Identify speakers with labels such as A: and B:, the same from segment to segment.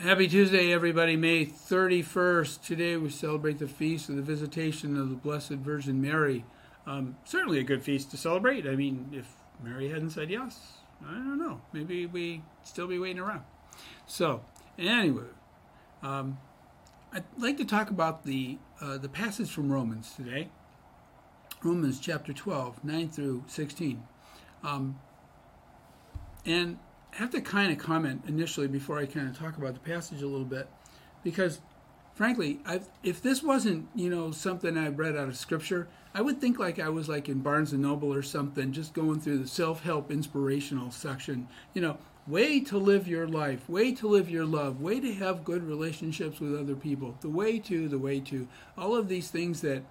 A: Happy Tuesday, everybody. May 31st. Today we celebrate the feast of the visitation of the Blessed Virgin Mary. Um, certainly a good feast to celebrate. I mean, if Mary hadn't said yes, I don't know. Maybe we'd still be waiting around. So, anyway, um, I'd like to talk about the uh, the passage from Romans today. Romans chapter 12, 9 through 16. Um, and I have to kind of comment initially before I kind of talk about the passage a little bit, because frankly, I've, if this wasn't you know something I read out of Scripture, I would think like I was like in Barnes and Noble or something, just going through the self-help inspirational section. You know, way to live your life, way to live your love, way to have good relationships with other people, the way to, the way to, all of these things that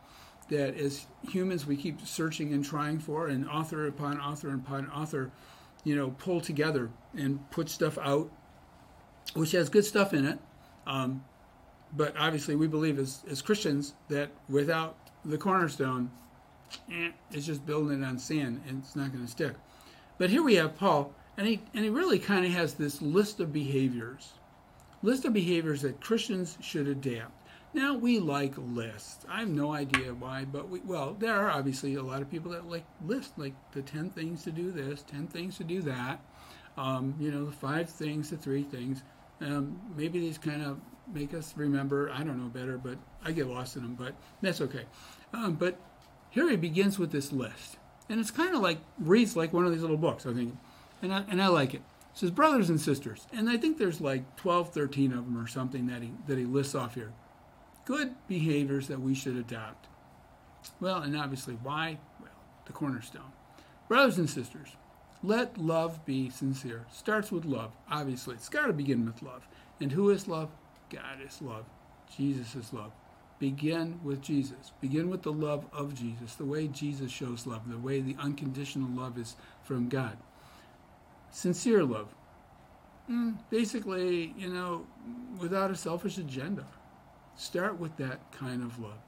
A: that as humans we keep searching and trying for, and author upon author upon author you know, pull together and put stuff out, which has good stuff in it. Um, but obviously, we believe as, as Christians that without the cornerstone, eh, it's just building it on sand and it's not going to stick. But here we have Paul, and he, and he really kind of has this list of behaviors, list of behaviors that Christians should adapt. Now we like lists. I have no idea why, but we well, there are obviously a lot of people that like lists, like the ten things to do this, ten things to do that. Um, you know, the five things, the three things. Um, maybe these kind of make us remember. I don't know better, but I get lost in them. But that's okay. Um, but here he begins with this list, and it's kind of like reads like one of these little books. I think, and I, and I like it. It says brothers and sisters, and I think there's like 12, 13 of them or something that he that he lists off here good behaviors that we should adopt. Well, and obviously, why? Well, the cornerstone. Brothers and sisters, let love be sincere. Starts with love, obviously. It's got to begin with love. And who is love? God is love. Jesus is love. Begin with Jesus. Begin with the love of Jesus, the way Jesus shows love, the way the unconditional love is from God. Sincere love. Mm, basically, you know, without a selfish agenda. Start with that kind of love.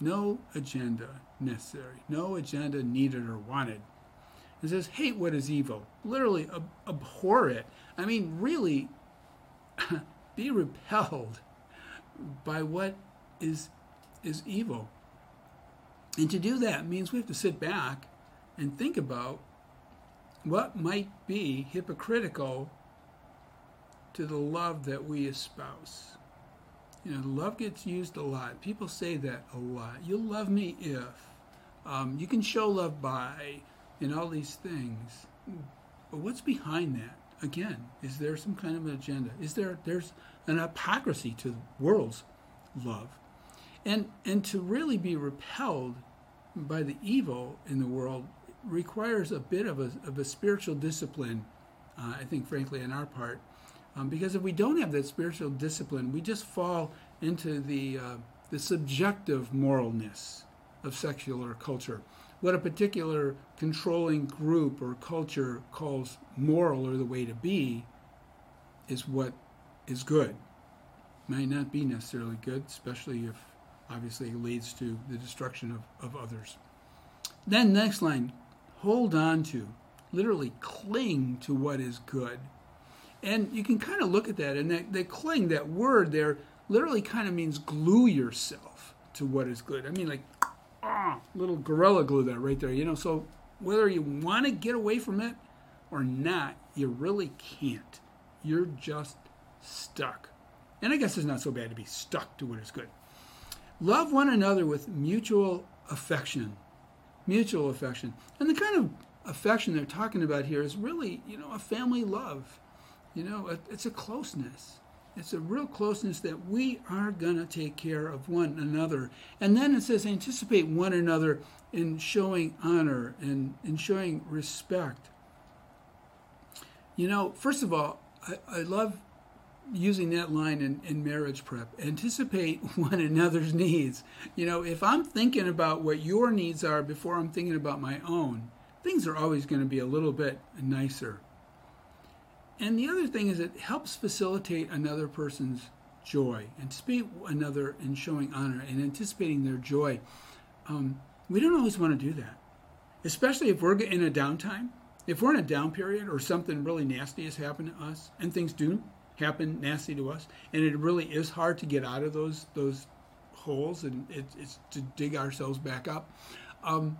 A: No agenda necessary, no agenda needed or wanted. It says, hate what is evil. Literally, ab- abhor it. I mean, really, be repelled by what is, is evil. And to do that means we have to sit back and think about what might be hypocritical to the love that we espouse. You know, love gets used a lot. People say that a lot. You'll love me if. Um, you can show love by, and all these things. But what's behind that? Again, is there some kind of an agenda? Is there there's an hypocrisy to the world's love, and and to really be repelled by the evil in the world requires a bit of a of a spiritual discipline. Uh, I think, frankly, on our part, um, because if we don't have that spiritual discipline, we just fall into the, uh, the subjective moralness of secular culture. What a particular controlling group or culture calls moral or the way to be is what is good. Might not be necessarily good, especially if obviously it leads to the destruction of, of others. Then, next line hold on to, literally cling to what is good and you can kind of look at that, and that, that cling, that word there, literally kind of means glue yourself to what is good. I mean, like, ah, little gorilla glue that right there, you know. So whether you want to get away from it or not, you really can't. You're just stuck. And I guess it's not so bad to be stuck to what is good. Love one another with mutual affection. Mutual affection. And the kind of affection they're talking about here is really, you know, a family love. You know, it's a closeness. It's a real closeness that we are going to take care of one another. And then it says, anticipate one another in showing honor and in showing respect. You know, first of all, I, I love using that line in, in marriage prep anticipate one another's needs. You know, if I'm thinking about what your needs are before I'm thinking about my own, things are always going to be a little bit nicer. And the other thing is it helps facilitate another person's joy, anticipate another in showing honor and anticipating their joy. Um, we don't always want to do that, especially if we're in a downtime. If we're in a down period or something really nasty has happened to us, and things do happen nasty to us, and it really is hard to get out of those those holes and it, it's to dig ourselves back up. Um,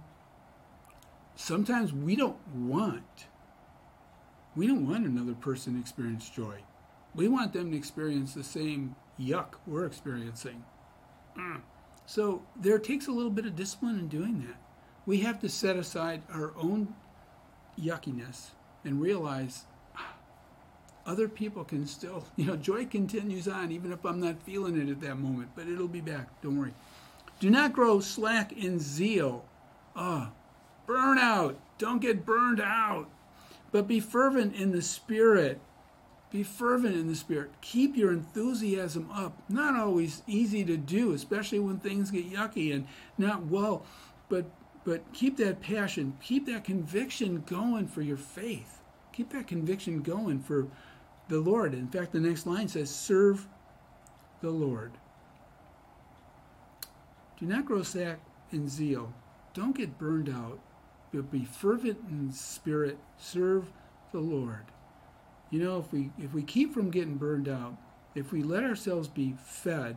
A: sometimes we don't want we don't want another person to experience joy. We want them to experience the same yuck we're experiencing. Mm. So there takes a little bit of discipline in doing that. We have to set aside our own yuckiness and realize other people can still, you know, joy continues on even if I'm not feeling it at that moment, but it'll be back. Don't worry. Do not grow slack in zeal. Ah, oh, burnout. Don't get burned out. But be fervent in the spirit. Be fervent in the spirit. Keep your enthusiasm up. Not always easy to do, especially when things get yucky and not well, but but keep that passion, keep that conviction going for your faith. Keep that conviction going for the Lord. In fact, the next line says, Serve the Lord. Do not grow slack in zeal. Don't get burned out, but be fervent in spirit. Serve the Lord. You know, if we if we keep from getting burned out, if we let ourselves be fed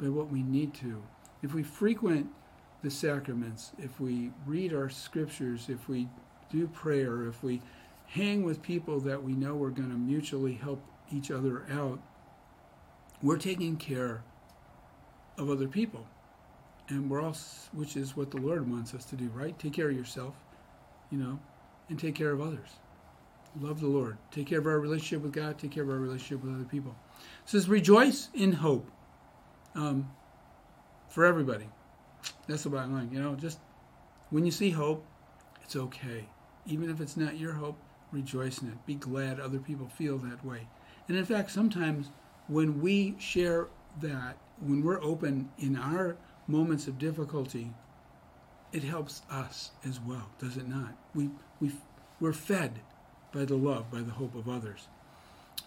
A: by what we need to, if we frequent the sacraments, if we read our scriptures, if we do prayer, if we hang with people that we know are going to mutually help each other out, we're taking care of other people. And we're all, which is what the Lord wants us to do, right? Take care of yourself, you know, and take care of others. Love the Lord. Take care of our relationship with God. Take care of our relationship with other people. It says, rejoice in hope um, for everybody. That's the bottom line. You know, just when you see hope, it's okay. Even if it's not your hope, rejoice in it. Be glad other people feel that way. And in fact, sometimes when we share that, when we're open in our moments of difficulty, it helps us as well, does it not? We, we, we're fed by the love, by the hope of others.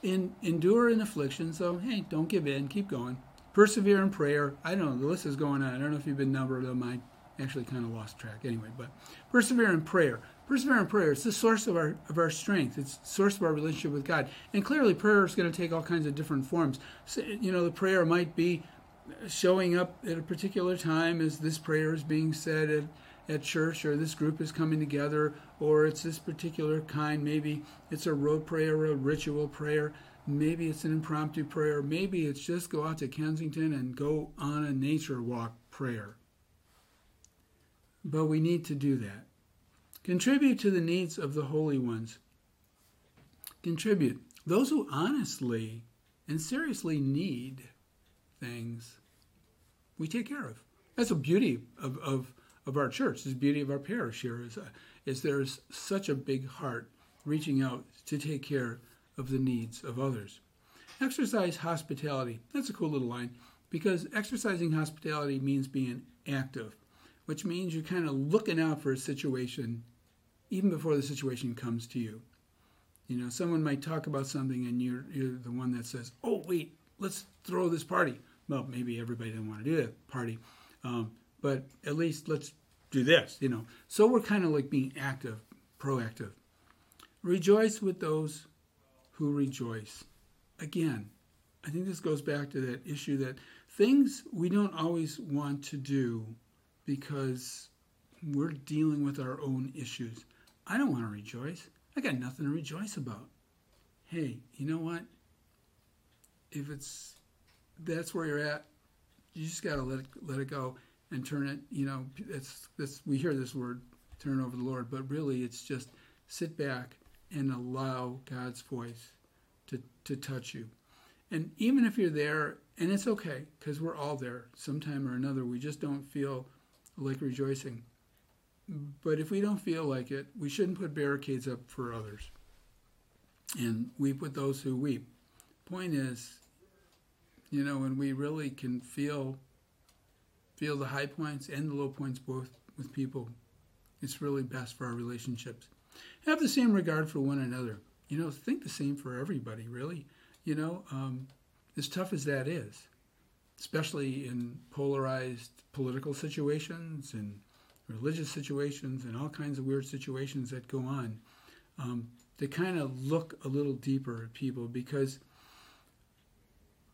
A: In, endure in affliction, so hey, don't give in, keep going. Persevere in prayer. I don't know, the list is going on. I don't know if you've been numbered them. I actually kind of lost track anyway, but persevere in prayer. Persevere in prayer. It's the source of our of our strength. It's the source of our relationship with God. And clearly, prayer is going to take all kinds of different forms. So, you know, the prayer might be showing up at a particular time as this prayer is being said at, at church, or this group is coming together, or it's this particular kind. Maybe it's a rote prayer, a ritual prayer. Maybe it's an impromptu prayer. Maybe it's just go out to Kensington and go on a nature walk prayer. But we need to do that. Contribute to the needs of the holy ones. Contribute. Those who honestly and seriously need things, we take care of. That's the beauty of, of, of our church. The beauty of our parish here is, uh, is there's such a big heart reaching out to take care of the needs of others. Exercise hospitality. That's a cool little line because exercising hospitality means being active, which means you're kind of looking out for a situation even before the situation comes to you. You know, someone might talk about something and you're, you're the one that says, oh, wait, let's throw this party. Well, maybe everybody didn't want to do that party, um, but at least let's do this, you know. So we're kind of like being active, proactive. Rejoice with those who rejoice. Again, I think this goes back to that issue that things we don't always want to do because we're dealing with our own issues. I don't want to rejoice. I got nothing to rejoice about. Hey, you know what? If it's that's where you're at, you just got to let it, let it go and turn it. You know, that's that's we hear this word, turn over the Lord, but really it's just sit back and allow God's voice to to touch you. And even if you're there, and it's okay because we're all there sometime or another, we just don't feel like rejoicing. But if we don't feel like it, we shouldn't put barricades up for others. And weep with those who weep. Point is, you know, when we really can feel feel the high points and the low points both with people, it's really best for our relationships. Have the same regard for one another. You know, think the same for everybody, really. You know, um, as tough as that is, especially in polarized political situations and religious situations and all kinds of weird situations that go on, um, to kind of look a little deeper at people because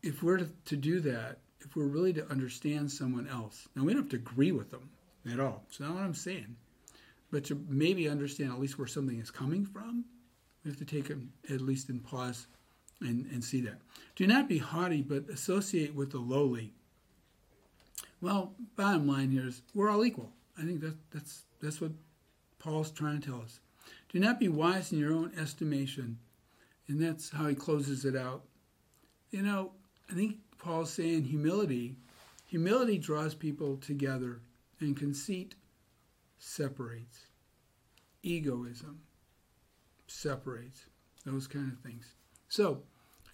A: if we're to, do that, if we're really to understand someone else, now we don't have to agree with them at all. It's not what I'm saying. But to maybe understand at least where something is coming from, we have to take it at least in pause and, and see that. Do not be haughty, but associate with the lowly. Well, bottom line here is we're all equal. I think that, that's, that's what Paul's trying to tell us. Do not be wise in your own estimation. And that's how he closes it out. You know, I think Paul's saying humility. Humility draws people together, and conceit separates. Egoism separates. Those kind of things. So,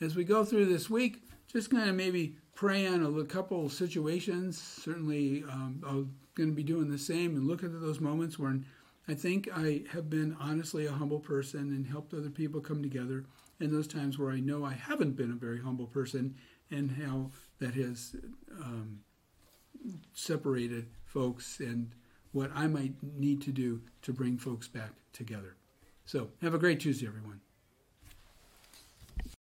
A: as we go through this week, just kind of maybe pray on a couple situations. Certainly, um, I'm going to be doing the same and look at those moments when I think I have been honestly a humble person and helped other people come together. And those times where I know I haven't been a very humble person and how that has um, separated folks and what I might need to do to bring folks back together. So, have a great Tuesday, everyone.